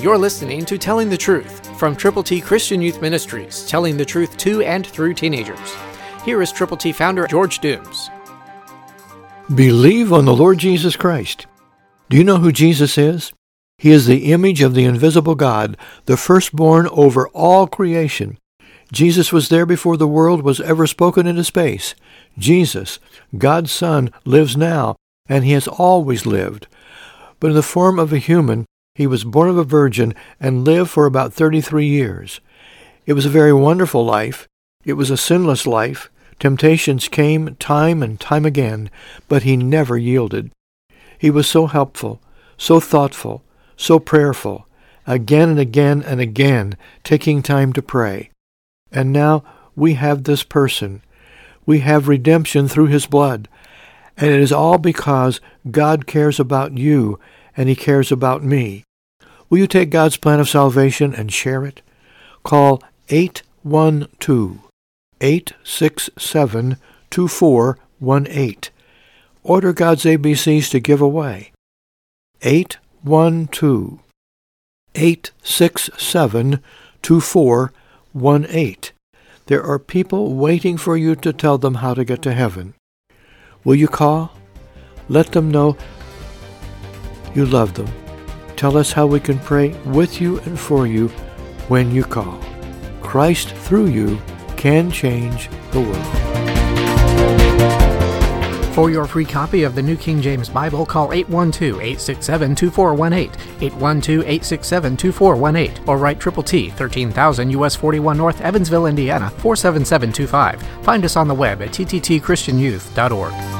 You're listening to Telling the Truth from Triple T Christian Youth Ministries, telling the truth to and through teenagers. Here is Triple T founder George Dooms. Believe on the Lord Jesus Christ. Do you know who Jesus is? He is the image of the invisible God, the firstborn over all creation. Jesus was there before the world was ever spoken into space. Jesus, God's Son, lives now, and he has always lived. But in the form of a human, he was born of a virgin and lived for about 33 years. It was a very wonderful life. It was a sinless life. Temptations came time and time again, but he never yielded. He was so helpful, so thoughtful, so prayerful, again and again and again taking time to pray. And now we have this person. We have redemption through his blood. And it is all because God cares about you and he cares about me. Will you take God's plan of salvation and share it? Call 812-867-2418. Order God's ABCs to give away. 812-867-2418. There are people waiting for you to tell them how to get to heaven. Will you call? Let them know you love them Tell us how we can pray with you and for you when you call. Christ through you can change the world. For your free copy of the New King James Bible, call 812-867-2418, 812-867-2418, or write Triple T, 13000 US 41 North, Evansville, Indiana, 47725. Find us on the web at tttchristianyouth.org.